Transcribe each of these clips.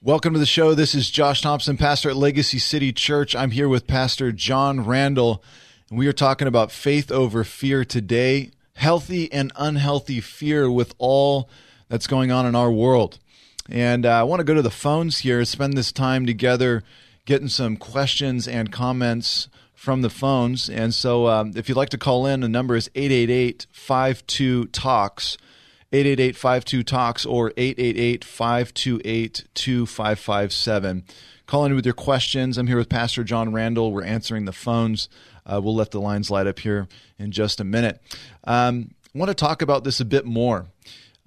Welcome to the show. This is Josh Thompson, pastor at Legacy City Church. I'm here with Pastor John Randall, and we are talking about faith over fear today, healthy and unhealthy fear with all that's going on in our world. And uh, I want to go to the phones here, spend this time together getting some questions and comments from the phones. And so um, if you'd like to call in, the number is 888 52 Talks. 888-52-TALKS or 888-528-2557. Call in with your questions. I'm here with Pastor John Randall. We're answering the phones. Uh, we'll let the lines light up here in just a minute. Um, I want to talk about this a bit more.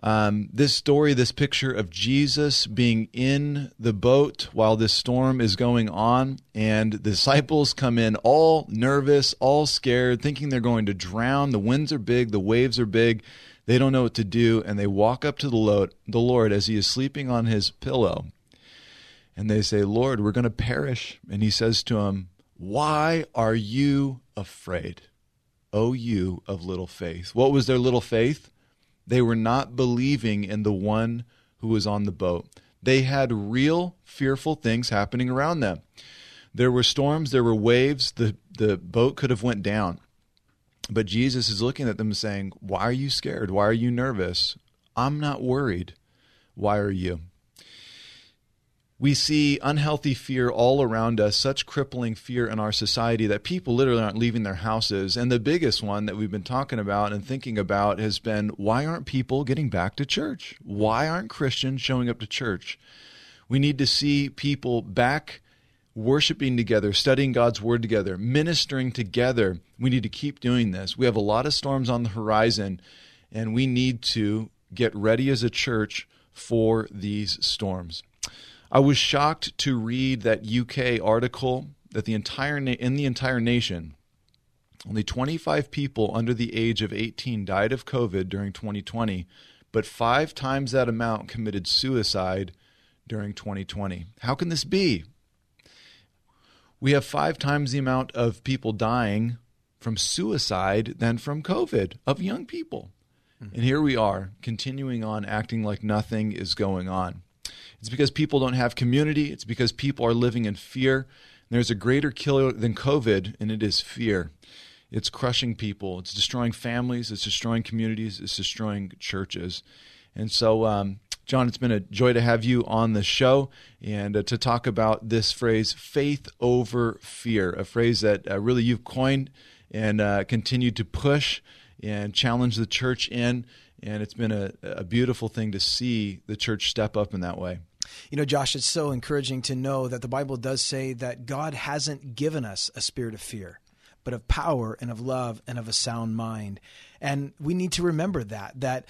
Um, this story, this picture of Jesus being in the boat while this storm is going on, and the disciples come in all nervous, all scared, thinking they're going to drown. The winds are big, the waves are big. They don't know what to do, and they walk up to the Lord, the Lord as he is sleeping on his pillow. And they say, Lord, we're going to perish. And he says to them, Why are you afraid? O you of little faith. What was their little faith? They were not believing in the one who was on the boat. They had real fearful things happening around them. There were storms, there were waves, the, the boat could have went down. But Jesus is looking at them saying, Why are you scared? Why are you nervous? I'm not worried. Why are you? We see unhealthy fear all around us, such crippling fear in our society that people literally aren't leaving their houses. And the biggest one that we've been talking about and thinking about has been why aren't people getting back to church? Why aren't Christians showing up to church? We need to see people back worshiping together, studying God's word together, ministering together. We need to keep doing this. We have a lot of storms on the horizon, and we need to get ready as a church for these storms. I was shocked to read that UK article that the entire na- in the entire nation only 25 people under the age of 18 died of COVID during 2020, but 5 times that amount committed suicide during 2020. How can this be? we have five times the amount of people dying from suicide than from COVID of young people. Mm-hmm. And here we are continuing on acting like nothing is going on. It's because people don't have community, it's because people are living in fear. And there's a greater killer than COVID, and it is fear. It's crushing people, it's destroying families, it's destroying communities, it's destroying churches. And so um, John, it's been a joy to have you on the show and uh, to talk about this phrase, faith over fear, a phrase that uh, really you've coined and uh, continued to push and challenge the church in. And it's been a, a beautiful thing to see the church step up in that way. You know, Josh, it's so encouraging to know that the Bible does say that God hasn't given us a spirit of fear, but of power and of love and of a sound mind. And we need to remember that, that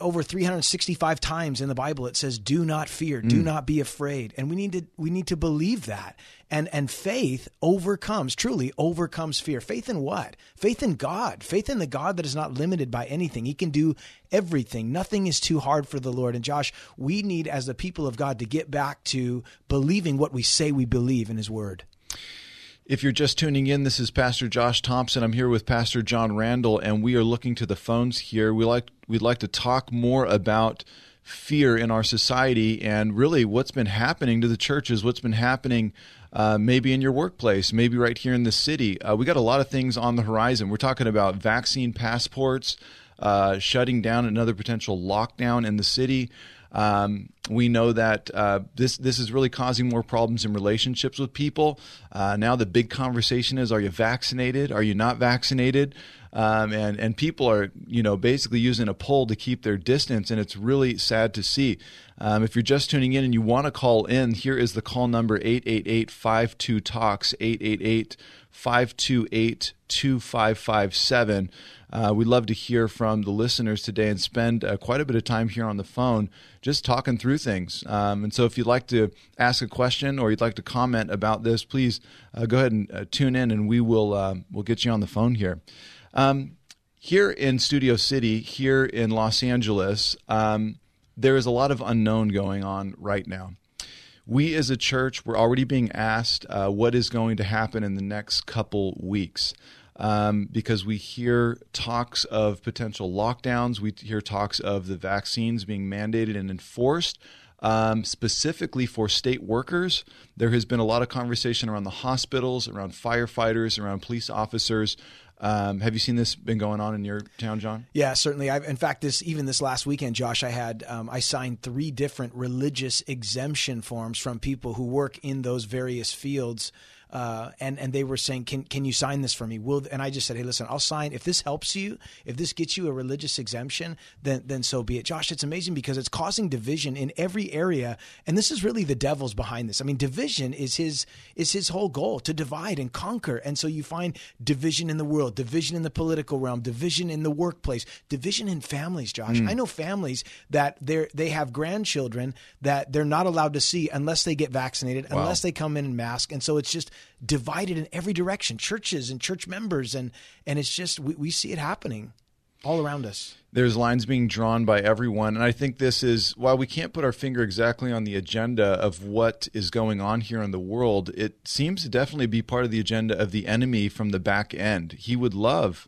over 365 times in the Bible it says do not fear. Do mm. not be afraid. And we need to we need to believe that. And and faith overcomes truly overcomes fear. Faith in what? Faith in God. Faith in the God that is not limited by anything. He can do everything. Nothing is too hard for the Lord. And Josh we need as the people of God to get back to believing what we say we believe in his word if you're just tuning in, this is Pastor Josh Thompson. I'm here with Pastor John Randall, and we are looking to the phones here. We like we'd like to talk more about fear in our society and really what's been happening to the churches, what's been happening uh, maybe in your workplace, maybe right here in the city. Uh, we got a lot of things on the horizon. We're talking about vaccine passports, uh, shutting down another potential lockdown in the city. Um, we know that uh, this this is really causing more problems in relationships with people. Uh, now the big conversation is: Are you vaccinated? Are you not vaccinated? Um, and and people are you know basically using a pole to keep their distance, and it's really sad to see. Um, if you're just tuning in and you want to call in, here is the call number 888 52 talks 888 528 2557. Uh, we'd love to hear from the listeners today and spend uh, quite a bit of time here on the phone just talking through things. Um, and so, if you'd like to ask a question or you'd like to comment about this, please uh, go ahead and uh, tune in, and we will uh, we'll get you on the phone here. Um, here in Studio City, here in Los Angeles, um, there is a lot of unknown going on right now. We as a church, we're already being asked uh, what is going to happen in the next couple weeks um, because we hear talks of potential lockdowns. We hear talks of the vaccines being mandated and enforced. Um, specifically for state workers, there has been a lot of conversation around the hospitals, around firefighters, around police officers. Um, have you seen this been going on in your town, John? Yeah, certainly. I've, in fact, this even this last weekend, Josh, I had um, I signed three different religious exemption forms from people who work in those various fields uh, and and they were saying, "Can can you sign this for me?" Will and I just said, "Hey, listen, I'll sign if this helps you. If this gets you a religious exemption, then then so be it." Josh, it's amazing because it's causing division in every area, and this is really the devil's behind this. I mean, division is his is his whole goal to divide and conquer, and so you find division in the world, division in the political realm, division in the workplace, division in families. Josh, mm. I know families that they they have grandchildren that they're not allowed to see unless they get vaccinated, wow. unless they come in and mask, and so it's just divided in every direction, churches and church members, and and it's just we, we see it happening all around us. There's lines being drawn by everyone, and I think this is while we can't put our finger exactly on the agenda of what is going on here in the world. It seems to definitely be part of the agenda of the enemy from the back end. He would love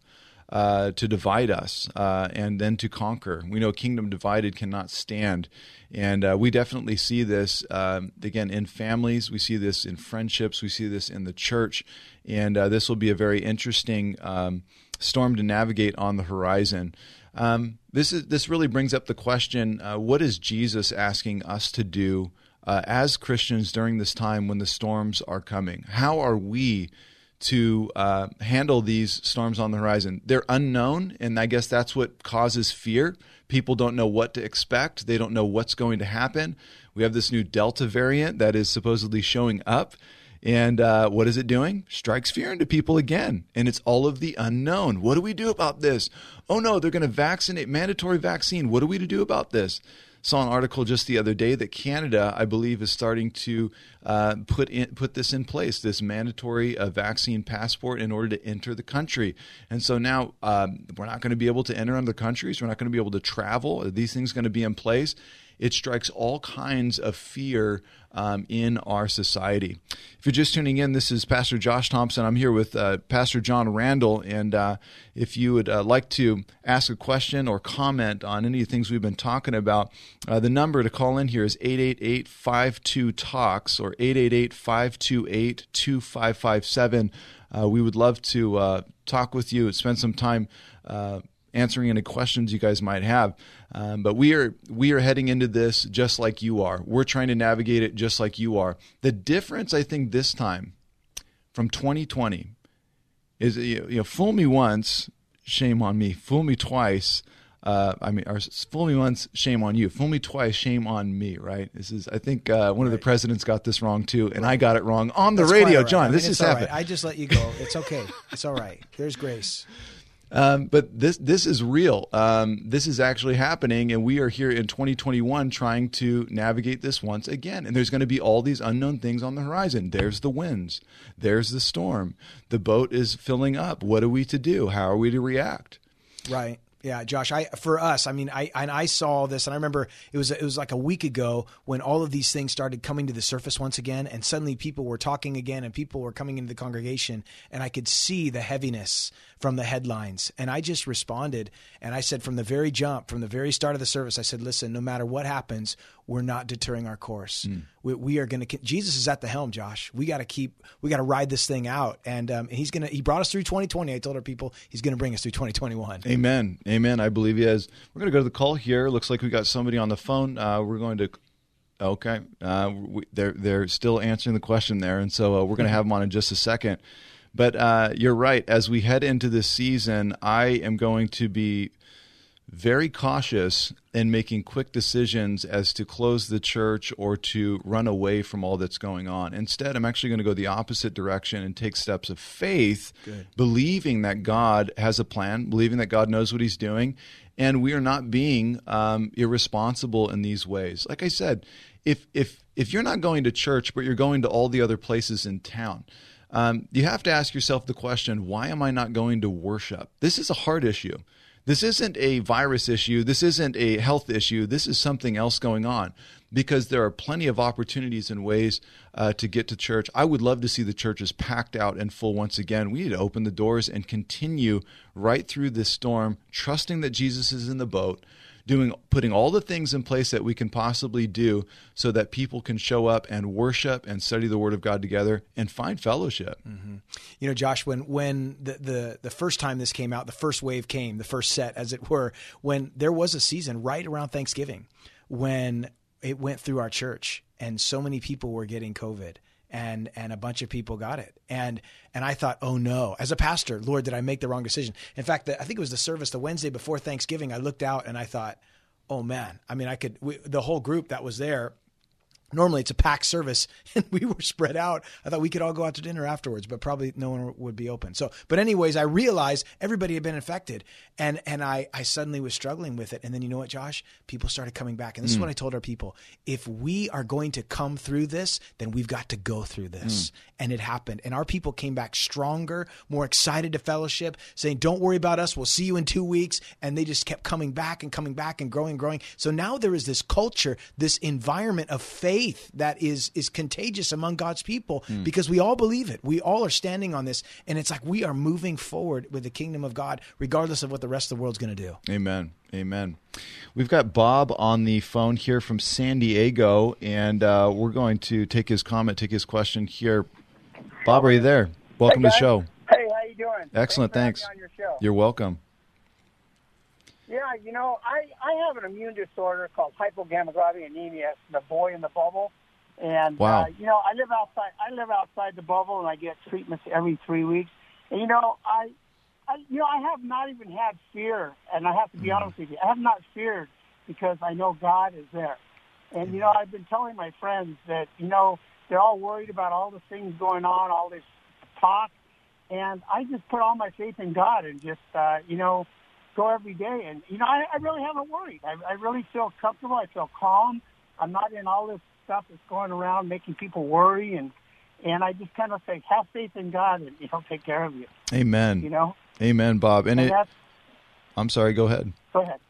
uh, to divide us uh, and then to conquer. We know kingdom divided cannot stand. And uh, we definitely see this, um, again, in families. We see this in friendships. We see this in the church. And uh, this will be a very interesting um, storm to navigate on the horizon. Um, this, is, this really brings up the question uh, what is Jesus asking us to do uh, as Christians during this time when the storms are coming? How are we? To uh, handle these storms on the horizon. They're unknown, and I guess that's what causes fear. People don't know what to expect, they don't know what's going to happen. We have this new Delta variant that is supposedly showing up. And uh, what is it doing? Strikes fear into people again. And it's all of the unknown. What do we do about this? Oh no, they're going to vaccinate, mandatory vaccine. What are we to do about this? Saw an article just the other day that Canada, I believe, is starting to uh, put in, put this in place, this mandatory uh, vaccine passport in order to enter the country. And so now um, we're not going to be able to enter other countries. We're not going to be able to travel. Are these things going to be in place? it strikes all kinds of fear um, in our society. If you're just tuning in, this is Pastor Josh Thompson. I'm here with uh, Pastor John Randall. And uh, if you would uh, like to ask a question or comment on any of the things we've been talking about, uh, the number to call in here is 888 52 Talks or 888 528 2557. Uh, we would love to uh, talk with you, spend some time answering any questions you guys might have. Um, but we are we are heading into this just like you are. We're trying to navigate it just like you are. The difference, I think, this time from 2020 is you know, fool me once, shame on me. Fool me twice. Uh, I mean, or fool me once, shame on you. Fool me twice, shame on me. Right? This is, I think, uh, one right. of the presidents got this wrong too, and right. I got it wrong on the That's radio. Right. John, I mean, this is happening. I just let you go. It's okay. It's all right. There's grace. Um, but this this is real. Um, this is actually happening, and we are here in 2021 trying to navigate this once again. And there's going to be all these unknown things on the horizon. There's the winds. There's the storm. The boat is filling up. What are we to do? How are we to react? Right. Yeah, Josh. I for us, I mean, I and I saw this, and I remember it was it was like a week ago when all of these things started coming to the surface once again, and suddenly people were talking again, and people were coming into the congregation, and I could see the heaviness from the headlines, and I just responded, and I said from the very jump, from the very start of the service, I said, listen, no matter what happens, we're not deterring our course. Mm. We, we, are going to. Jesus is at the helm, Josh. We got to keep. We got to ride this thing out, and um, he's going to. He brought us through 2020. I told our people he's going to bring us through 2021. Amen. Amen. I believe he is. We're going to go to the call here. Looks like we got somebody on the phone. Uh, we're going to. Okay, uh, we, they're they're still answering the question there, and so uh, we're going to have them on in just a second. But uh, you're right. As we head into this season, I am going to be very cautious in making quick decisions as to close the church or to run away from all that's going on. Instead, I'm actually going to go the opposite direction and take steps of faith, Good. believing that God has a plan, believing that God knows what He's doing, and we are not being um, irresponsible in these ways. Like I said, if if if you're not going to church, but you're going to all the other places in town, um, you have to ask yourself the question: Why am I not going to worship? This is a hard issue. This isn't a virus issue. This isn't a health issue. This is something else going on because there are plenty of opportunities and ways uh, to get to church. I would love to see the churches packed out and full once again. We need to open the doors and continue right through this storm, trusting that Jesus is in the boat doing putting all the things in place that we can possibly do so that people can show up and worship and study the word of God together and find fellowship. Mm-hmm. You know, Josh, when when the, the the first time this came out, the first wave came, the first set as it were, when there was a season right around Thanksgiving when it went through our church and so many people were getting COVID and and a bunch of people got it. And and I thought oh no. As a pastor Lord did I make the wrong decision? In fact the, I think it was the service the Wednesday before Thanksgiving I looked out and I thought oh man. I mean I could we, the whole group that was there normally it's a packed service and we were spread out. I thought we could all go out to dinner afterwards but probably no one would be open. So but anyways i realized everybody had been infected and and i i suddenly was struggling with it. And then you know what josh? People started coming back. And this mm. is what i told our people. If we are going to come through this then we've got to go through this. Mm. and it happened. And our people came back stronger more excited to fellowship saying don't worry about us. We'll see you in two weeks. And they just kept coming back and coming back and growing and growing. So now there is this culture this environment of faith faith that is is contagious among God's people mm. because we all believe it. We all are standing on this, and it's like we are moving forward with the kingdom of God, regardless of what the rest of the world's going to do. Amen. Amen. We've got Bob on the phone here from San Diego, and uh, we're going to take his comment, take his question here. Bob, are you there? Welcome hey to the show. Hey, how you doing? Excellent, thanks. thanks. You're welcome. Yeah, you know, I, I have an immune disorder called hypogammaglobulinemia, the boy in the bubble. And wow. uh, you know, I live outside I live outside the bubble and I get treatments every 3 weeks. And you know, I I you know, I have not even had fear, and I have to be mm. honest with you. I have not feared because I know God is there. And you know, I've been telling my friends that, you know, they're all worried about all the things going on, all this talk, and I just put all my faith in God and just uh, you know, go every day. And, you know, I, I really haven't worried. I, I really feel comfortable. I feel calm. I'm not in all this stuff that's going around making people worry. And, and I just kind of say, have faith in God and He'll take care of you. Amen. You know? Amen, Bob. And, and it, I'm sorry, go ahead. Go ahead.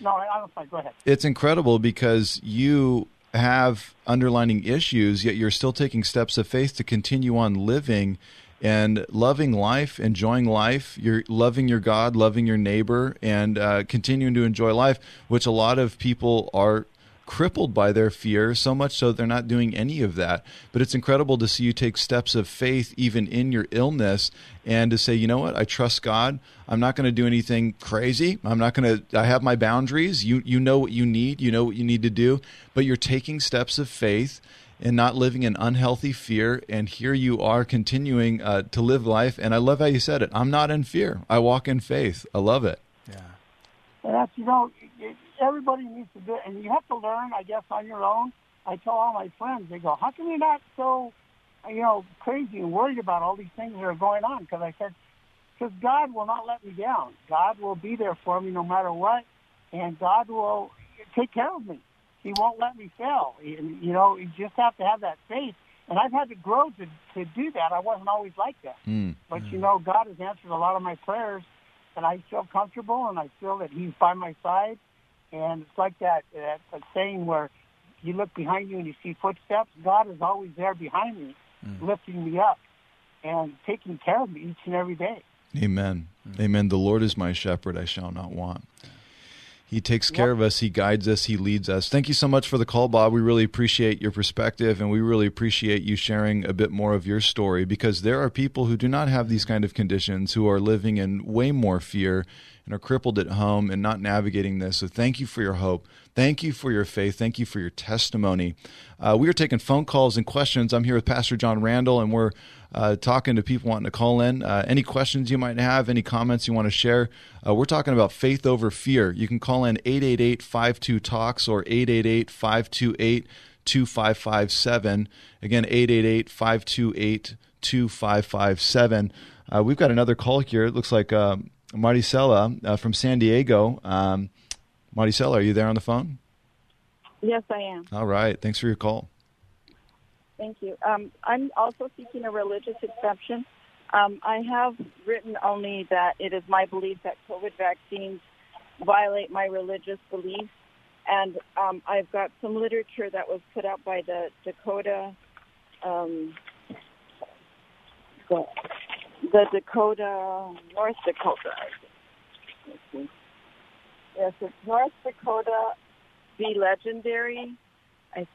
No, I, I'm fine. Go ahead. It's incredible because you have underlining issues, yet you're still taking steps of faith to continue on living and loving life, enjoying life. You're loving your God, loving your neighbor, and uh, continuing to enjoy life, which a lot of people are crippled by their fear, so much so they're not doing any of that. But it's incredible to see you take steps of faith even in your illness and to say, you know what, I trust God. I'm not going to do anything crazy. I'm not going to, I have my boundaries. You, you know what you need, you know what you need to do, but you're taking steps of faith and not living in unhealthy fear. And here you are continuing uh, to live life. And I love how you said it. I'm not in fear. I walk in faith. I love it. Yeah. And that's, you know, everybody needs to do it. And you have to learn, I guess, on your own. I tell all my friends, they go, how come you're not so, you know, crazy and worried about all these things that are going on? Because I said, because God will not let me down. God will be there for me no matter what. And God will take care of me. He won't let me fail. You know, you just have to have that faith. And I've had to grow to to do that. I wasn't always like that. Mm. But you know, God has answered a lot of my prayers, and I feel comfortable, and I feel that He's by my side. And it's like that that, that saying where you look behind you and you see footsteps. God is always there behind me, mm. lifting me up and taking care of me each and every day. Amen. Mm. Amen. The Lord is my shepherd; I shall not want. He takes care yep. of us. He guides us. He leads us. Thank you so much for the call, Bob. We really appreciate your perspective, and we really appreciate you sharing a bit more of your story because there are people who do not have these kind of conditions who are living in way more fear and are crippled at home and not navigating this. So thank you for your hope. Thank you for your faith. Thank you for your testimony. Uh, we are taking phone calls and questions. I'm here with Pastor John Randall, and we're uh, talking to people wanting to call in. Uh, any questions you might have, any comments you want to share, uh, we're talking about faith over fear. You can call in 888 52 Talks or 888 528 2557. Again, 888 528 2557. Uh, we've got another call here. It looks like um, Maricela uh, from San Diego. Um, Maricela, are you there on the phone? Yes, I am. All right. Thanks for your call. Thank you. Um, I'm also seeking a religious exception. Um, I have written only that it is my belief that COVID vaccines violate my religious beliefs, and um, I've got some literature that was put out by the Dakota, um, the, the Dakota, North Dakota. Yes, it's North Dakota Be Legendary. I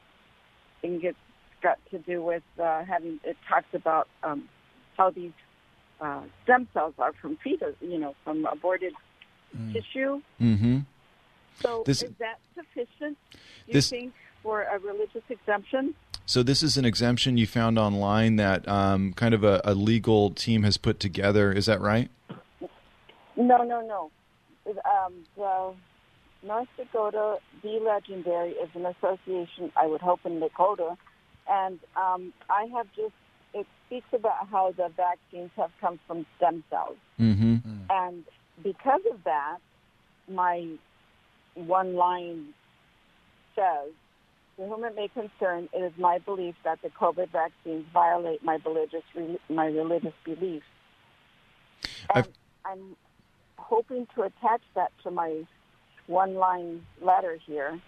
think it's got to do with uh, having. It talks about um, how these uh, stem cells are from fetus, you know, from aborted tissue. Mm-hmm. So This- is that sufficient? Do you think for a religious exemption? So this is an exemption you found online that um, kind of a, a legal team has put together. Is that right? No, no, no. Um, the North Dakota Be Legendary is an association, I would hope, in Dakota. And um, I have just, it speaks about how the vaccines have come from stem cells. Mm-hmm. And because of that, my one line says, to whom it may concern, it is my belief that the COVID vaccines violate my religious my religious beliefs. And I'm hoping to attach that to my one line letter here.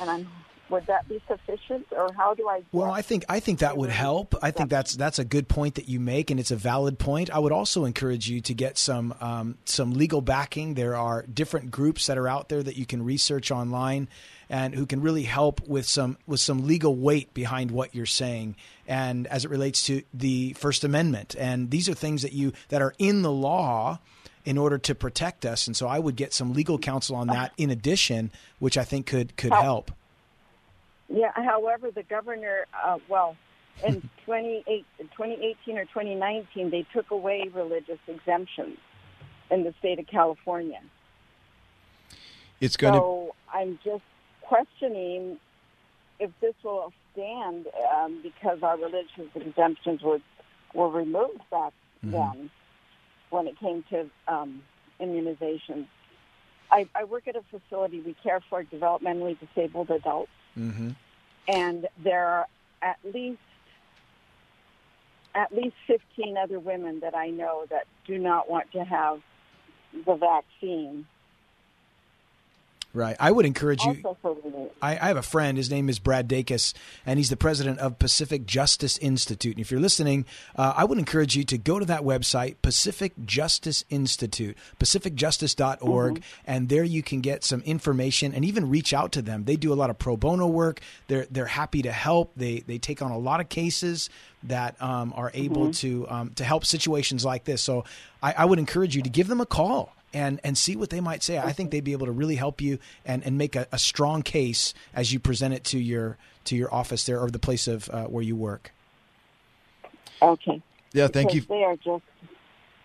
And I'm would that be sufficient, or how do I? Well, I think I think that would help. I think that's that's a good point that you make, and it's a valid point. I would also encourage you to get some um, some legal backing. There are different groups that are out there that you can research online, and who can really help with some with some legal weight behind what you're saying, and as it relates to the First Amendment. And these are things that you that are in the law in order to protect us. And so I would get some legal counsel on that in addition, which I think could could help. Yeah. However, the governor, uh, well, in 28 2018 or 2019, they took away religious exemptions in the state of California. It's going to. So I'm just questioning if this will stand um, because our religious exemptions were were removed back then when it came to um, immunizations. I, I work at a facility. We care for developmentally disabled adults, Mm-hmm. And there are at least at least 15 other women that I know that do not want to have the vaccine. Right. I would encourage you. Also for women. I, I have a friend. His name is Brad Dacus, and he's the president of Pacific Justice Institute. And if you're listening, uh, I would encourage you to go to that website, Pacific Justice Institute, pacificjustice.org, and there you can get some information and even reach out to them. They do a lot of pro bono work. They're they're happy to help. They they take on a lot of cases that um, are able to um, to help situations like this. So I, I would encourage you to give them a call and and see what they might say. I think they'd be able to really help you and, and make a, a strong case as you present it to your to your office there or the place of uh, where you work. Okay. Yeah, thank you. They are just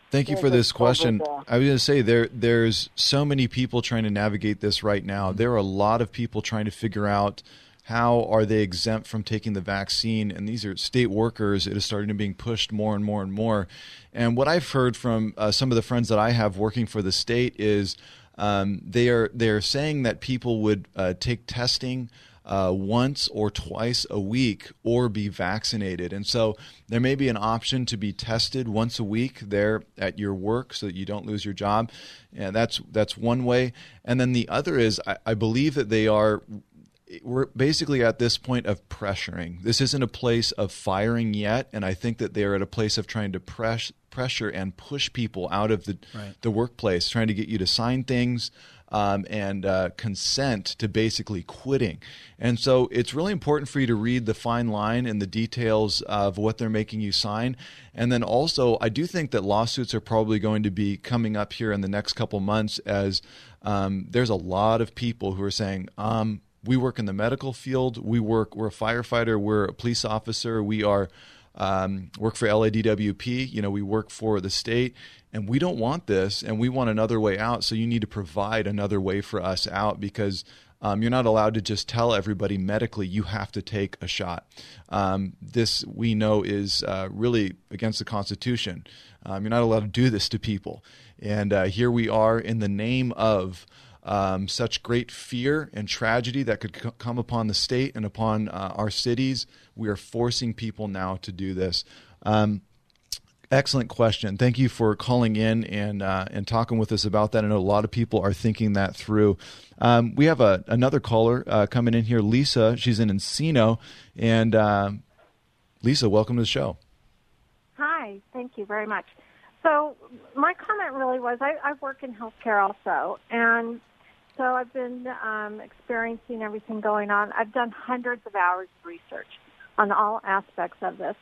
Thank you for this question. I was going to say there there's so many people trying to navigate this right now. There are a lot of people trying to figure out how are they exempt from taking the vaccine and these are state workers it is starting to being pushed more and more and more and what i've heard from uh, some of the friends that i have working for the state is um, they are they are saying that people would uh, take testing uh, once or twice a week or be vaccinated. And so there may be an option to be tested once a week there at your work so that you don't lose your job. And that's that's one way. And then the other is I, I believe that they are we're basically at this point of pressuring. This isn't a place of firing yet, and I think that they're at a place of trying to press, pressure and push people out of the Right. the workplace, trying to get you to sign things um, and uh, consent to basically quitting. And so it's really important for you to read the fine line and the details of what they're making you sign. And then also, I do think that lawsuits are probably going to be coming up here in the next couple months as um, there's a lot of people who are saying, um, we work in the medical field. We work. We're a firefighter. We're a police officer. We are um, work for LADWP. You know, we work for the state, and we don't want this, and we want another way out. So you need to provide another way for us out because Um, you're not allowed to just tell everybody medically you have to take a shot. Um, this we know is uh, really against the Constitution. Um, you're not allowed to do this to people. And uh, here we are in the name of um, such great fear and tragedy that could c- come upon the state and upon uh, our cities. We are forcing people now to do this. Um, excellent question. Thank you for calling in and uh, and talking with us about that. I know a lot of people are thinking that through. Um, we have a, another caller uh, coming in here, Lisa. She's in Encino, and uh, Lisa, welcome to the show. Hi, thank you very much. So my comment really was I, I work in healthcare also, and so I've been um, experiencing everything going on. I've done hundreds of hours of research on all aspects of this,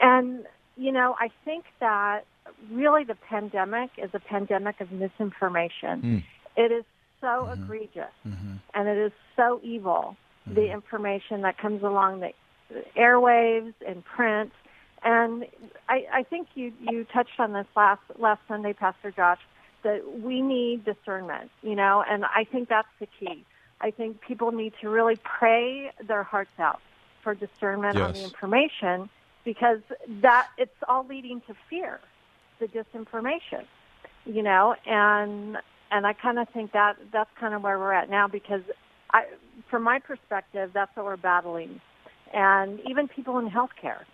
and you know I think that really the pandemic is a pandemic of misinformation. Mm. It is so egregious, and it is so evil. The information that comes along the airwaves and print and I, I think you, you touched on this last last Sunday, Pastor Josh, that we need discernment, you know, and I think that's the key. I think people need to really pray their hearts out for discernment on the information because that it's all leading to fear, the disinformation, you know, and and I kind of think that that's kind of where we're at now because I, from my perspective, that's what we're battling, and even people in healthcare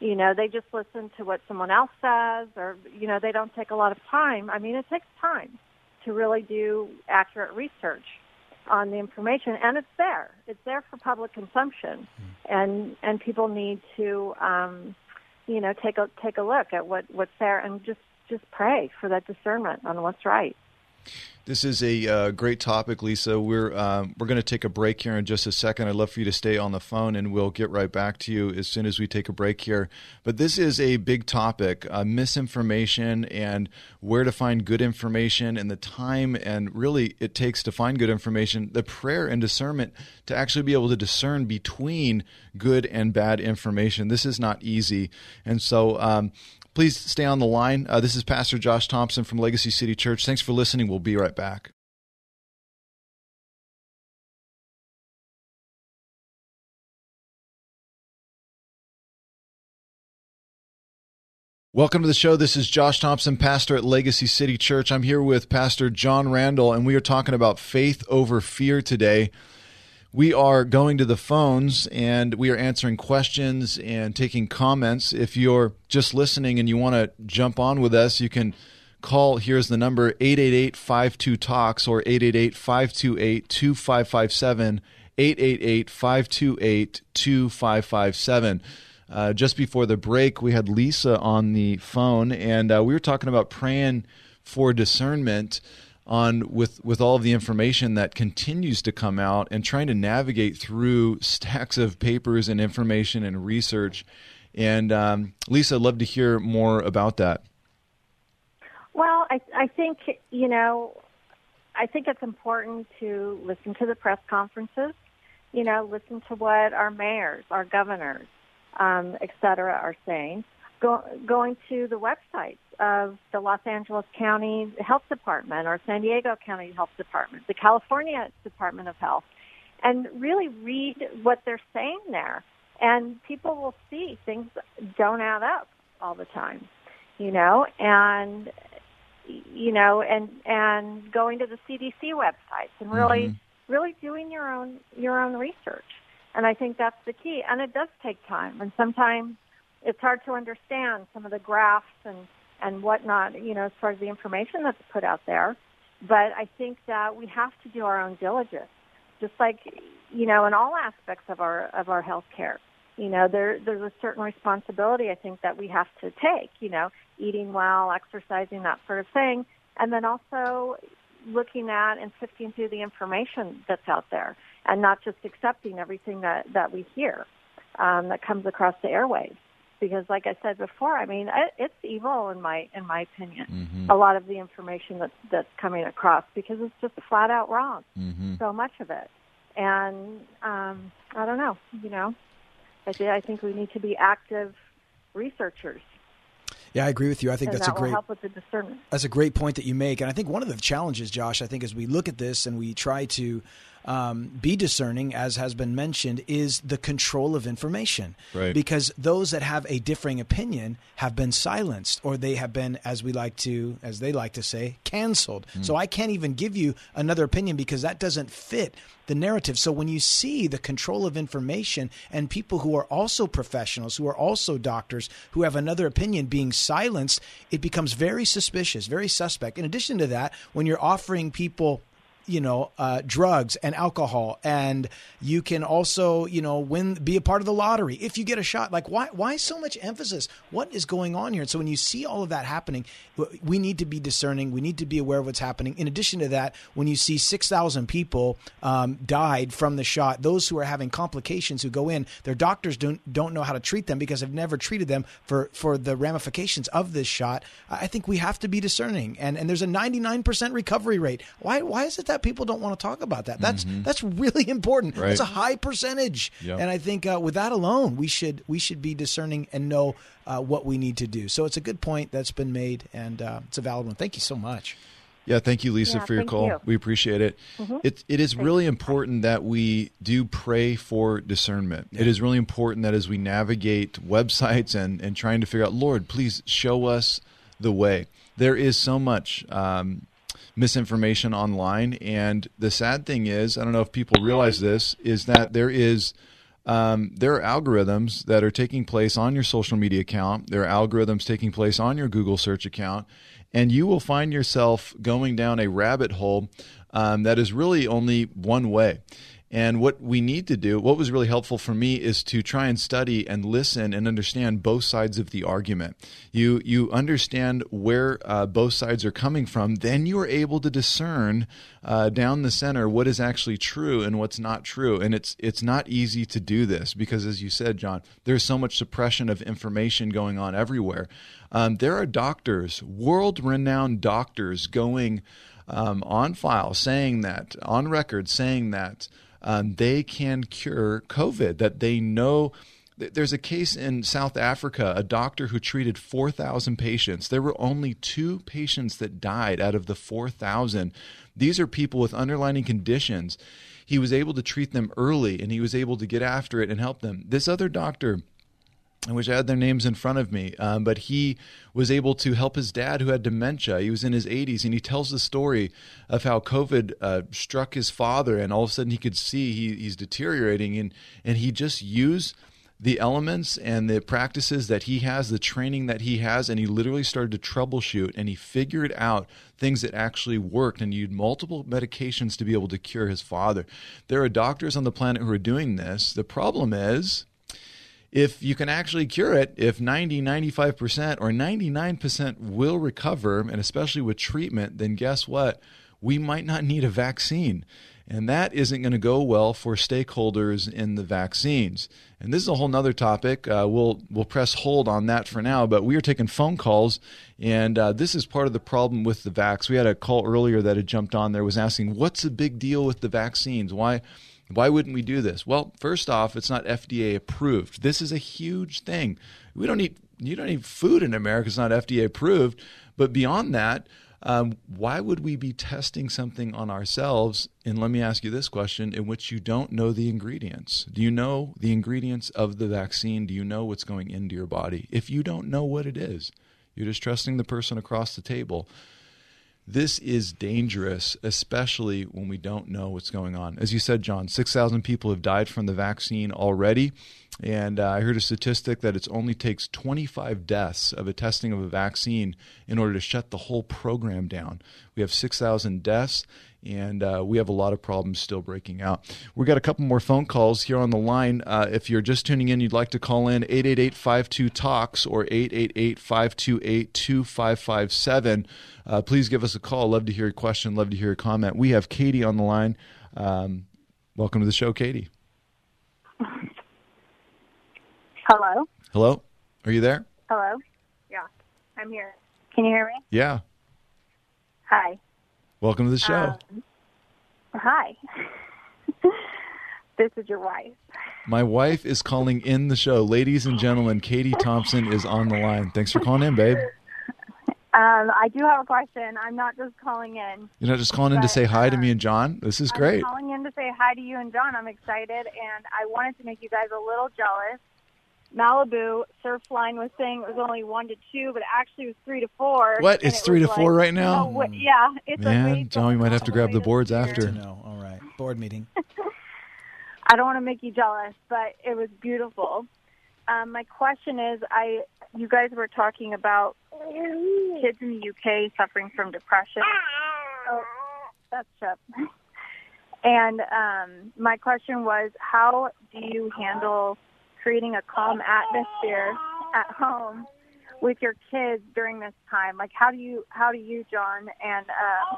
you know they just listen to what someone else says or you know they don't take a lot of time. I mean it takes time to really do accurate research on the information and it's there. It's there for public consumption. And and people need to um you know take a take a look at what what's there and just just pray for that discernment on what's right This is a uh, great topic, Lisa. We're um, we're going to take a break here in just a second. I'd love for you to stay on the phone, and we'll get right back to you as soon as we take a break here. But this is a big topic: uh, misinformation and where to find good information, and the time and really it takes to find good information. The prayer and discernment to actually be able to discern between good and bad information. This is not easy, and so. Um, Please stay on the line. Uh, this is Pastor Josh Thompson from Legacy City Church. Thanks for listening. We'll be right back. Welcome to the show. This is Josh Thompson, pastor at Legacy City Church. I'm here with Pastor John Randall, and we are talking about faith over fear today. We are going to the phones and we are answering questions and taking comments. If you're just listening and you want to jump on with us, you can call. Here's the number 888 52 Talks or 888 528 2557. 888 528 2557. Uh, just before the break, we had Lisa on the phone, and uh, we were talking about praying for discernment on with with all of the information that continues to come out, and trying to navigate through stacks of papers and information and research. And um, Lisa, I'd love to hear more about that. Well, I, I think, you know, I think it's important to listen to the press conferences, you know, listen to what our mayors, our governors, um, et cetera are saying. Go, going to the websites of the Los Angeles County Health Department or San Diego County Health Department, the California Department of Health, and really read what they're saying there. And people will see things don't add up all the time, you know, and you know, and and going to the CDC websites and really mm-hmm. really doing your own your own research. And I think that's the key. And it does take time. And sometimes it's hard to understand some of the graphs and and whatnot, you know, as far as the information that's put out there. But I think that we have to do our own diligence, just like you know, in all aspects of our of our health care. You know, there there's a certain responsibility I think that we have to take. You know, eating well, exercising, that sort of thing, and then also looking at and sifting through the information that's out there, and not just accepting everything that that we hear um, that comes across the airwaves. Because, like I said before, I mean, it, it's evil in my in my opinion. A lot of the information that's that's coming across because it's just flat out wrong. So much of it, and um, I don't know. You know, I, I think we need to be active researchers, Yeah, I agree with you. I think and that's a great help with the discernment. That's a great point that you make, and I think one of the challenges, Josh, I think as we look at this and we try to um, be discerning, as has been mentioned, is the control of information. Right. Because those that have a differing opinion have been silenced, or they have been, as we like to, as they like to say, canceled. So I can't even give you another opinion because that doesn't fit the narrative. So when you see the control of information and people who are also professionals, who are also doctors, who have another opinion being silenced, it becomes very suspicious, very suspect. In addition to that, when you're offering people you know uh, drugs and alcohol. And you can also you know win be a part of the lottery if you get a shot. Like why why so much emphasis? What is going on here? And so when you see all of that happening we need to be discerning. We need to be aware of what's happening. In addition to that when you see 6000 people um, died from the shot those who are having complications who go in their doctors don't don't know how to treat them because they've never treated them for for the ramifications of this shot. I think we have to be discerning. And and there's a 99% recovery rate. Why why is it that people don't want to talk about that that's that's really important Right. that's a high percentage Yep. and i think uh, with that alone we should we should be discerning and know uh, what we need to do so it's a good point that's been made and uh, it's a valid one thank you so much Yeah, thank you, Lisa, Yeah, for your call. you. We appreciate it. It it is really important that we do pray for discernment. It is really important that as we navigate websites and and trying to figure out, Lord, please show us the way. There is so much. Um, misinformation online and the sad thing is i don't know if people realize this is that there is um, there are algorithms that are taking place on your social media account. There are algorithms taking place on your Google search account, and you will find yourself going down a rabbit hole um, that is really only one way. And what we need to do, what was really helpful for me, is to try and study and listen and understand both sides of the argument. You you understand where uh, both sides are coming from, then you are able to discern uh, down the center what is actually true and what's not true. And it's it's not easy to do this because, as you said, John, there's so much suppression of information going on everywhere. Um, there are doctors, world-renowned doctors, going um, on file saying that on record saying that um, they can cure COVID. That they know. There's a case in South Africa, a doctor who treated 4,000 patients. There were only two patients that died out of the 4,000. These are people with underlying conditions. He was able to treat them early and he was able to get after it and help them. This other doctor, I wish I had their names in front of me. Um, but he was able to help his dad who had dementia. He was in his 80s, and he tells the story of how COVID uh, struck his father, and all of a sudden he could see he, he's deteriorating, and and he just used the elements and the practices that he has, the training that he has, and he literally started to troubleshoot, and he figured out things that actually worked, and used multiple medications to be able to cure his father. There are doctors on the planet who are doing this. The problem is if you can actually cure it, if 90, 95% or 99% will recover, and especially with treatment, then guess what? We might not need a vaccine. And that isn't going to go well for stakeholders in the vaccines. And this is a whole nother topic. Uh, we'll we'll press hold on that for now. But we are taking phone calls, and uh, this is part of the problem with the vax. We had a call earlier that had jumped on there was asking, "What's the big deal with the vaccines? Why why wouldn't we do this? Well, first off, it's not FDA approved. This is a huge thing. We don't need you don't eat food in America. It's not FDA approved. But beyond that, um, why would we be testing something on ourselves? And let me ask you this question: in which you don't know the ingredients. Do you know the ingredients of the vaccine? Do you know what's going into your body? If you don't know what it is, you're just trusting the person across the table this is dangerous, especially when we don't know what's going on. As you said, John, 6,000 people have died from the vaccine already. And uh, I heard a statistic that it only takes 25 deaths of a testing of a vaccine in order to shut the whole program down. We have 6,000 deaths, and uh, we have a lot of problems still breaking out. We've got a couple more phone calls here on the line. Uh, if you're just tuning in, you'd like to call in 888 52 Talks or 888 528 2557. Uh, Please give us a call. Love to hear your question. Love to hear your comment. We have Katie on the line. Um, welcome to the show, Katie. Hello? Hello? Are you there? Hello? Yeah, I'm here. Can you hear me? Yeah. Hi. Welcome to the show. Um, hi. this is your wife. My wife is calling in the show. Ladies and gentlemen, Katie Thompson is on the line. Thanks for calling in, babe. Um, I do have a question. I'm not just calling in. You're not just calling in to say hi to me and John. This is I'm great. calling in to say hi to you and John. I'm excited, and I wanted to make you guys a little jealous. Malibu Surfline was saying it was only one to two, but actually it was three to four. What? It's it three was to four right now? no way- yeah, it's a way Man, John, we might have to grab the boards after. No, all right. Board meeting. I don't want to make you jealous, but it was beautiful. Um, my question is, I you guys were talking about kids in the UK suffering from depression. Oh, that's Shep. And um, my question was, how do you handle creating a calm atmosphere at home with your kids during this time? Like, how do you, how do you, John, and uh,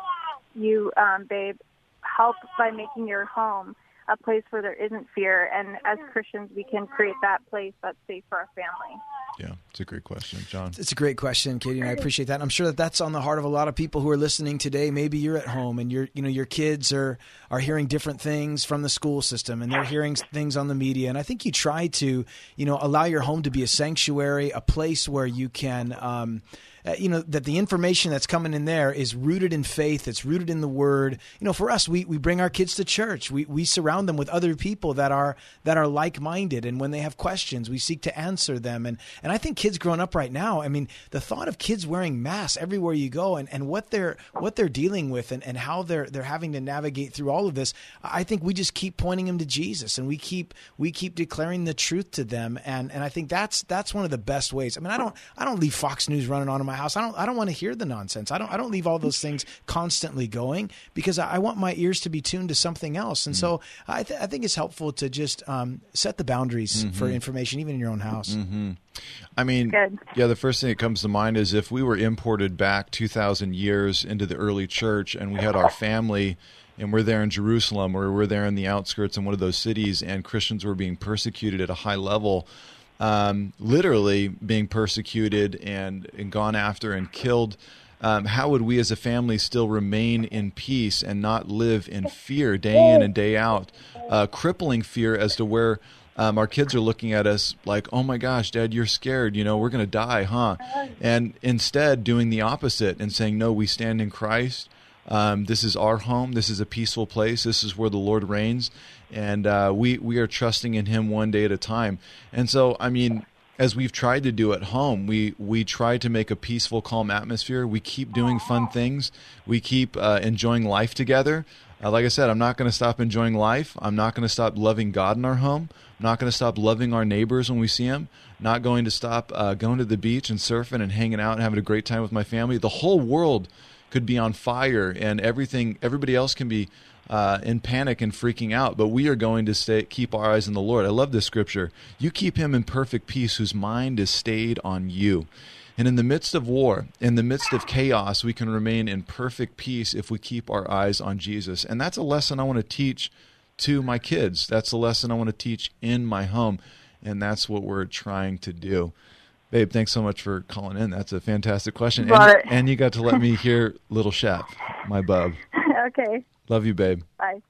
you, um, babe, help by making your home a place where there isn't fear? And as Christians, we can create that place that's safe for our family. Yeah, it's a great question, John. It's a great question, Katie, and I appreciate that. I'm sure that that's on the heart of a lot of people who are listening today. Maybe you're at home and you're, you know, your kids are are hearing different things from the school system, and they're hearing things on the media. And I think you try to, you know, allow your home to be a sanctuary, a place where you can. Um, uh, you know that the information that's coming in there is rooted in faith it's rooted in the word. You know for us we, we bring our kids to church. We, we surround them with other people that are that are like-minded and when they have questions we seek to answer them. And and i think kids growing up right now i mean the thought of kids wearing masks everywhere you go and, and what they're what they're dealing with and, and how they're they're having to navigate through all of this i think we just keep pointing them to jesus and we keep we keep declaring the truth to them. And and i think that's that's one of the best ways. I mean i don't i don't leave fox news running on my house i don't i don't want to hear the nonsense. I don't i don't leave all those things constantly going because i, I want my ears to be tuned to something else. And so I, th- I think it's helpful to just um, set the boundaries for Mhm. information even in your own house. Hmm I mean, Good. yeah, the first thing that comes to mind is if we were imported back 2,000 years into the early church and we had our family and we're there in Jerusalem or we're there in the outskirts in one of those cities and Christians were being persecuted at a high level, um, literally being persecuted and, and gone after and killed. Um, how would we as a family still remain in peace and not live in fear day in and day out? Uh, crippling fear as to where um, our kids are looking at us like, oh my gosh, dad, you're scared. You know, we're going to die, huh? And instead, doing the opposite and saying, no, we stand in Christ. Um, this is our home. This is a peaceful place. This is where the Lord reigns. And uh, we, we are trusting in Him one day at a time. And so, I mean, as we've tried to do at home, we, we try to make a peaceful, calm atmosphere. We keep doing fun things. We keep uh, enjoying life together. Uh, like I said, I'm not going to stop enjoying life. I'm not going to stop loving God in our home. I'm not going to stop loving our neighbors when we see them. Not going to stop uh, going to the beach and surfing and hanging out and having a great time with my family. The whole world could be on fire and everything. Everybody else can be uh, in panic and freaking out, but we are going to stay, keep our eyes on the Lord. I love this scripture. You keep him in perfect peace, whose mind is stayed on you. And in the midst of war, in the midst of chaos, we can remain in perfect peace if we keep our eyes on Jesus. And that's a lesson I want to teach to my kids. That's a lesson I want to teach in my home. And that's what we're trying to do. Babe, thanks so much for calling in. That's a fantastic question. And, and you got to let me hear Little Shep, my bub. okay. Love you, babe. Bye.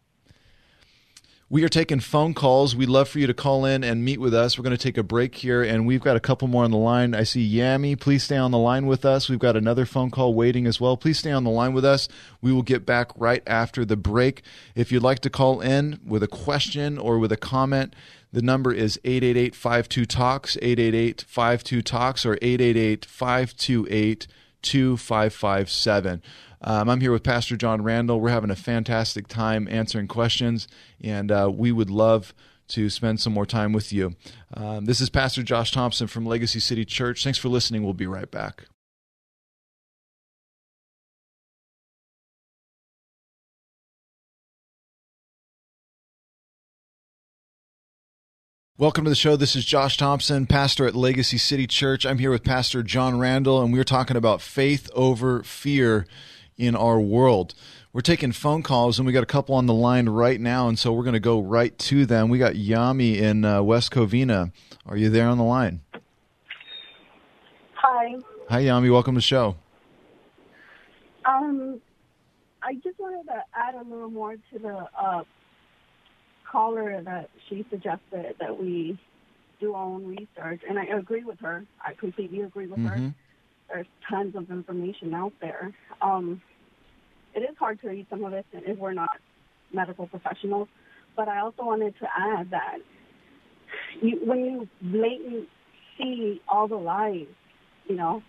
We are taking phone calls. We'd love for you to call in and meet with us. We're going to take a break here, and we've got a couple more on the line. I see Yami. Please stay on the line with us. We've got another phone call waiting as well. Please stay on the line with us. We will get back right after the break. If you'd like to call in with a question or with a comment, the number is 888 52 Talks, 888 52 Talks, or 888 528 2557. Um, I'm here with Pastor John Randall. We're having a fantastic time answering questions, and uh, we would love to spend some more time with you. Um, this is Pastor Josh Thompson from Legacy City Church. Thanks for listening. We'll be right back. Welcome to the show. This is Josh Thompson, pastor at Legacy City Church. I'm here with Pastor John Randall, and we're talking about faith over fear in our world. We're taking phone calls, and we got a couple on the line right now, and so we're going to go right to them. We got Yami in uh, West Covina. Are you there on the line? Hi. Hi, Yami. Welcome to the show. Um, I just wanted to add a little more to the uh, caller that she suggested that we do our own research, and I agree with her. I completely agree with her. There's tons of information out there. Um, it is hard to read some of it if we're not medical professionals. But I also wanted to add that you, when you blatantly see all the lies, you know,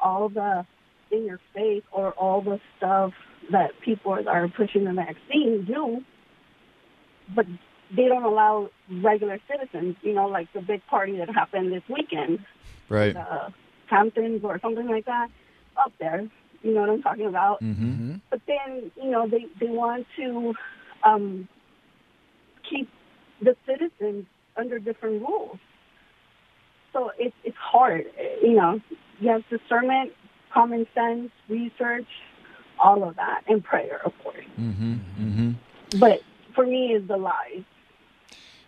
all the in your face or all the stuff that people are pushing the vaccine do, but they don't allow regular citizens, you know, like the big party that happened this weekend. Right. The Hamptons or something like that up there. You know what I'm talking about? Mm-hmm. But then, you know, they, they want to um, keep the citizens under different rules. So it's it's hard. You know, you have discernment, common sense, research, all of that, and prayer, of course. Mm-hmm. Mm-hmm. But for me, is the lies.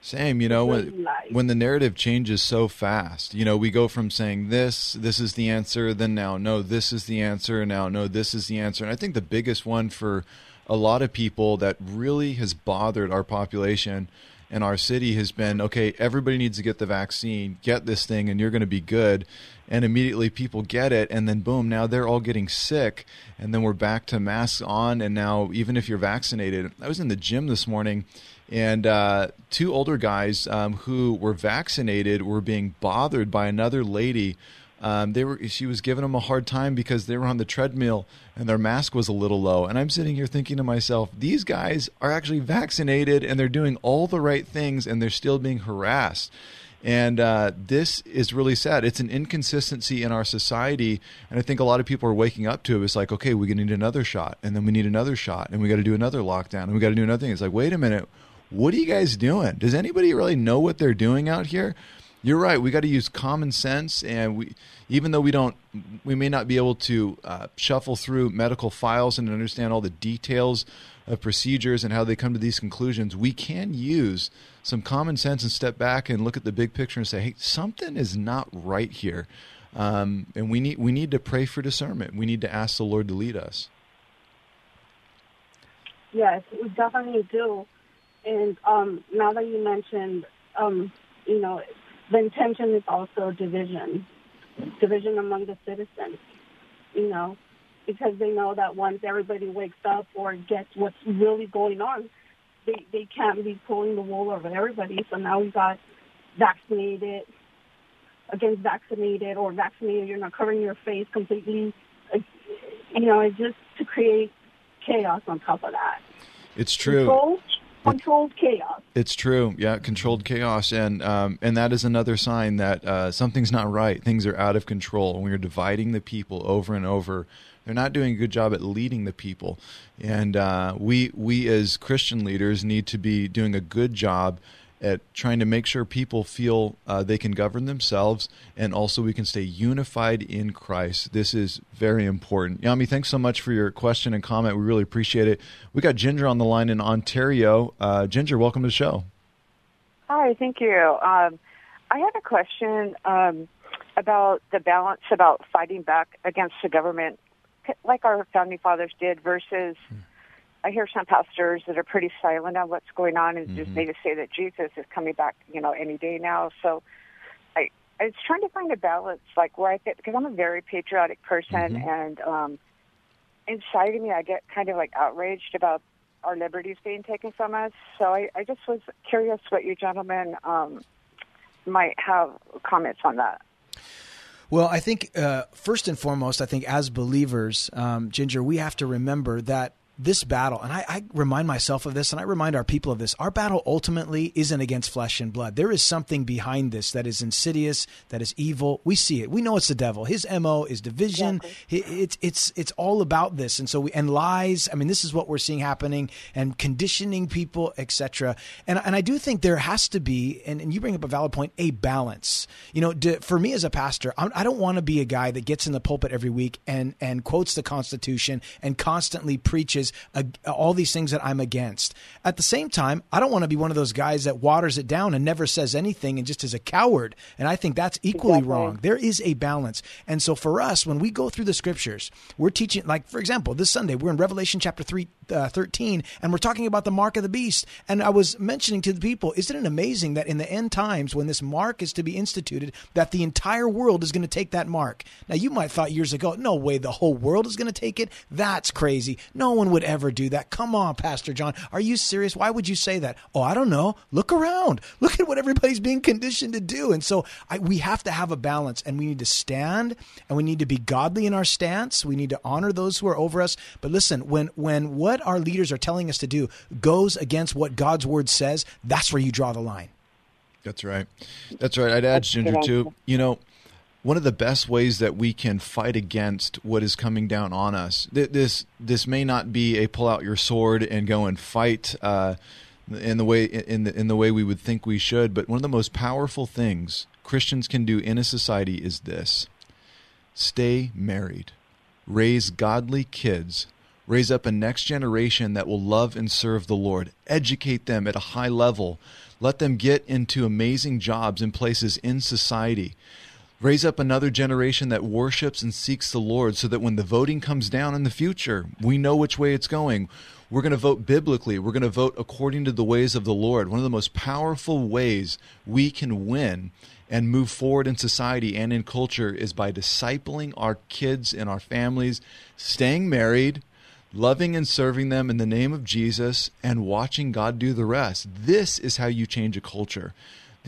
Same, you know, when when the narrative changes so fast, you know, we go from saying this, this is the answer, then now no, this is the answer, now no, this is the answer. And I think the biggest one for a lot of people that really has bothered our population and our city has been okay, everybody needs to get the vaccine, get this thing, and you're going to be good. And immediately people get it, and then boom, now they're all getting sick. And then we're back to masks on. And now, even if you're vaccinated, I was in the gym this morning, and uh, two older guys um, who were vaccinated were being bothered by another lady um, they were she was giving them a hard time because they were on the treadmill and their mask was a little low. And I'm sitting here thinking to myself, these guys are actually vaccinated and they're doing all the right things and they're still being harassed. And uh, this is really sad. It's an inconsistency in our society, and I think a lot of people are waking up to it. It's like, okay, we need another shot, and then we need another shot, and we got to do another lockdown, and we got to do another thing. It's like, wait a minute, what are you guys doing? Does anybody really know what they're doing out here? you're right. We got to use common sense, and we, even though we don't, we may not be able to uh, shuffle through medical files and understand all the details of procedures and how they come to these conclusions. We can use some common sense and step back and look at the big picture and say, "Hey, something is not right here," um, and we need we need to pray for discernment. We need to ask the Lord to lead us. Yes, we definitely do. And um, now that you mentioned, um, you know, the intention is also division, division among the citizens, you know, because they know that once everybody wakes up or gets what's really going on, they, they can't be pulling the wool over everybody. So now we got vaccinated against vaccinated or vaccinated, you're not covering your face completely. You know, it's just to create chaos on top of that. It's true. Control controlled chaos. It's true, yeah, controlled chaos, and um, and that is another sign that uh, something's not right. Things are out of control. When you're dividing the people over and over, they're not doing a good job at leading the people, and uh, we we as Christian leaders need to be doing a good job at trying to make sure people feel uh, they can govern themselves and also we can stay unified in Christ. This is very important. Yami, thanks so much for your question and comment. We really appreciate it. We got Ginger on the line in Ontario. Uh, Ginger, welcome to the show. Hi, thank you. Um, I had a question um, about the balance about fighting back against the government, like our founding fathers did, versus. Hmm I hear some pastors that are pretty silent on what's going on and mm-hmm. just they just say that Jesus is coming back, you know, any day now. So I I was trying to find a balance, like where I fit because I'm a very patriotic person, mm-hmm. and um, inside of me, I get kind of like outraged about our liberties being taken from us. So I, I just was curious what you gentlemen um, might have comments on that. Well, I think uh, first and foremost, I think as believers, um, Ginger, we have to remember that this battle, and I, I, remind myself of this, and I remind our people of this. Our battle ultimately isn't against flesh and blood. There is something behind this that is insidious, that is evil. We see it. We know it's the devil. His mo is division. Exactly. It's it's it's all about this, and so we and lies. I mean, this is what we're seeing happening, and conditioning people, etc. And and I do think there has to be, and, and you bring up a valid point, a balance. You know, to, for me as a pastor, I don't want to be a guy that gets in the pulpit every week and and quotes the Constitution and constantly preaches is uh, all these things that I'm against. At the same time, I don't want to be one of those guys that waters it down and never says anything and just is a coward. And I think that's equally exactly. wrong. There is a balance. And so for us, when we go through the scriptures, we're teaching, like, for example, this Sunday, we're in Revelation chapter 3, uh, 13, and we're talking about the mark of the beast. And I was mentioning to the people, isn't it amazing that in the end times, when this mark is to be instituted, that the entire world is going to take that mark? Now, you might have thought years ago, no way, the whole world is going to take it. That's crazy. No one would ever do that. Come on, Pastor John. Are you serious? Why would you say that? Oh, I don't know. Look around. Look at what everybody's being conditioned to do. And so I, we have to have a balance and we need to stand and we need to be godly in our stance. We need to honor those who are over us. But listen, when, when what our leaders are telling us to do goes against what God's word says, that's where you draw the line. That's right. That's right. I'd add, Ginger, too, you know, one of the best ways that we can fight against what is coming down on us. This this may not be a pull out your sword and go and fight uh, in the way in the in the way we would think we should, but one of the most powerful things Christians can do in a society is this: stay married, raise godly kids, raise up a next generation that will love and serve the Lord, educate them at a high level, let them get into amazing jobs and places in society Raise up another generation that worships and seeks the Lord so that when the voting comes down in the future, we know which way it's going. We're going to vote biblically. We're going to vote according to the ways of the Lord. One of the most powerful ways we can win and move forward in society and in culture is by discipling our kids and our families, staying married, loving and serving them in the name of Jesus, and watching God do the rest. This is how you change a culture.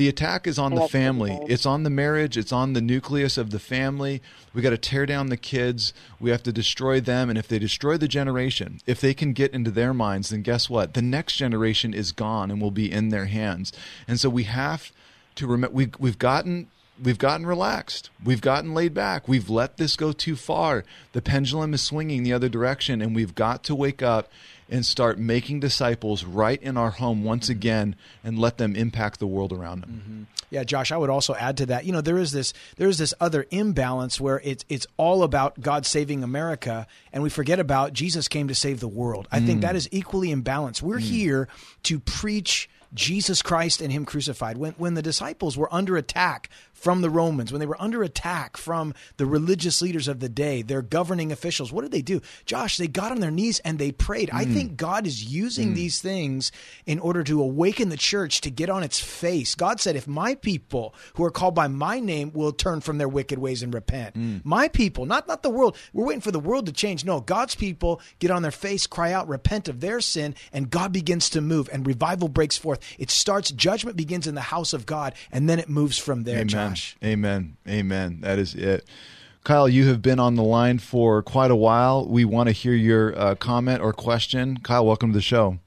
The attack is on the family. It's on the marriage. It's on the nucleus of the family. We got to tear down the kids. We have to destroy them. And if they destroy the generation, if they can get into their minds, then guess what? The next generation is gone and will be in their hands. And so we have to remember we've, we've gotten we've gotten relaxed. We've gotten laid back. We've let this go too far. The pendulum is swinging the other direction, and we've got to wake up and start making disciples right in our home once again and let them impact the world around them. Mm-hmm. Yeah, Josh, I would also add to that. You know, there is this there is this other imbalance where it's it's all about God saving America and we forget about Jesus came to save the world. I mm. think that is equally imbalanced. We're mm. here to preach Jesus Christ and Him crucified. When, when the disciples were under attack from the Romans, when they were under attack from the religious leaders of the day, their governing officials, what did they do? Josh, they got on their knees and they prayed. Mm. I think God is using mm. these things in order to awaken the church to get on its face. God said, if my people who are called by my name will turn from their wicked ways and repent, mm. my people, not, not the world, we're waiting for the world to change. No, God's people get on their face, cry out, repent of their sin, and God begins to move and revival breaks forth. It starts, judgment begins in the house of God, and then it moves from there, Amen. Josh. Amen. Amen. That is it. Kyle, you have been on the line for quite a while. We want to hear your uh, comment or question. Kyle, welcome to the show.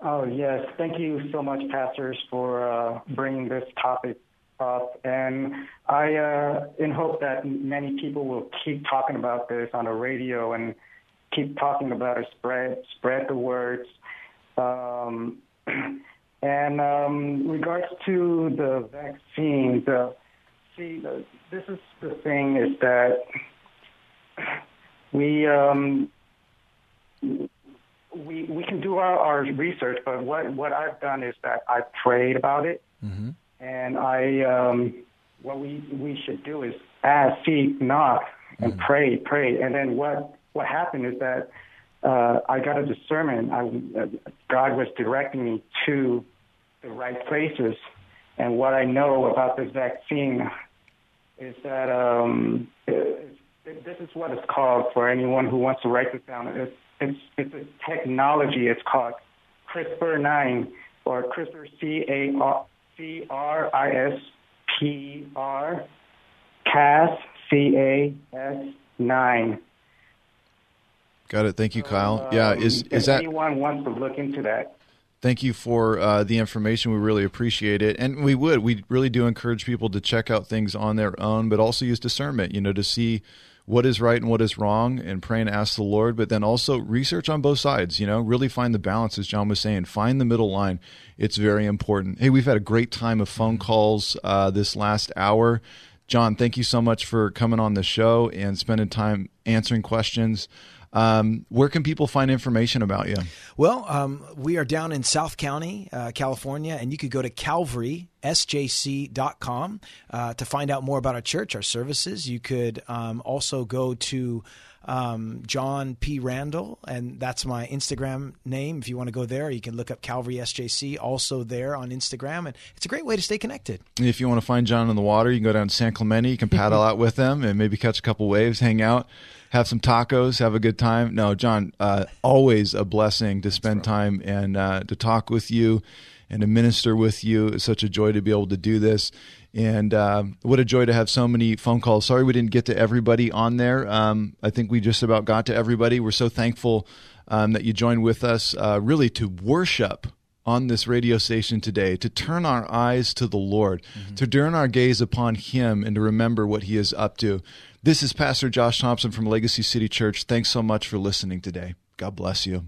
Oh, yes. Thank you so much, pastors, for uh, bringing this topic up. And I, uh, in hope that many people will keep talking about this on the radio and keep talking about it, spread, spread the words. Um, and um, regards to the vaccines, uh, see, the, this is the thing is that we um, we we can do our, our research, but what what I've done is that I prayed about it, mm-hmm. and I um, what we we should do is ask, seek, knock, and mm-hmm. pray, pray, and then what what happened is that uh, I got a discernment. I, uh, God was directing me to the right places. And what I know about this vaccine is that um, it, it, this is what it's called for anyone who wants to write this down. It's, it's, it's a technology. It's called CRISPR-9 or CRISPR C-A-R-C-R-I-S-P-R Cas C-A-S-9. Got it. Thank you, Kyle. Um, yeah, is is that anyone wants to look into that? Thank you for uh, the information. We really appreciate it, and we would. We really do encourage people to check out things on their own, but also use discernment. You know, to see what is right and what is wrong, and pray and ask the Lord. But then also research on both sides. You know, really find the balance, as John was saying. Find the middle line. It's very important. Hey, we've had a great time of phone calls uh, this last hour. John, thank you so much for coming on the show and spending time answering questions. Um, where can people find information about you? Well, um, we are down in South County, uh, California, and you could go to calvarysjc.com uh, to find out more about our church, our services. You could um, also go to um, John P. Randall, and that's my Instagram name. If you want to go there, you can look up Calvary SJC, also there on Instagram, and it's a great way to stay connected. If you want to find John in the water, you can go down to San Clemente. You can paddle out with them and maybe catch a couple waves, hang out, have some tacos, have a good time. No, John, uh, always a blessing to spend time and uh, to talk with you and to minister with you. It's such a joy to be able to do this. And uh, what a joy to have so many phone calls. Sorry we didn't get to everybody on there. Um, I think we just about got to everybody. We're so thankful um, that you joined with us, uh, really to worship on this radio station today, to turn our eyes to the Lord, mm-hmm. to turn our gaze upon Him, and to remember what He is up to. This is Pastor Josh Thompson from Legacy City Church. Thanks so much for listening today. God bless you.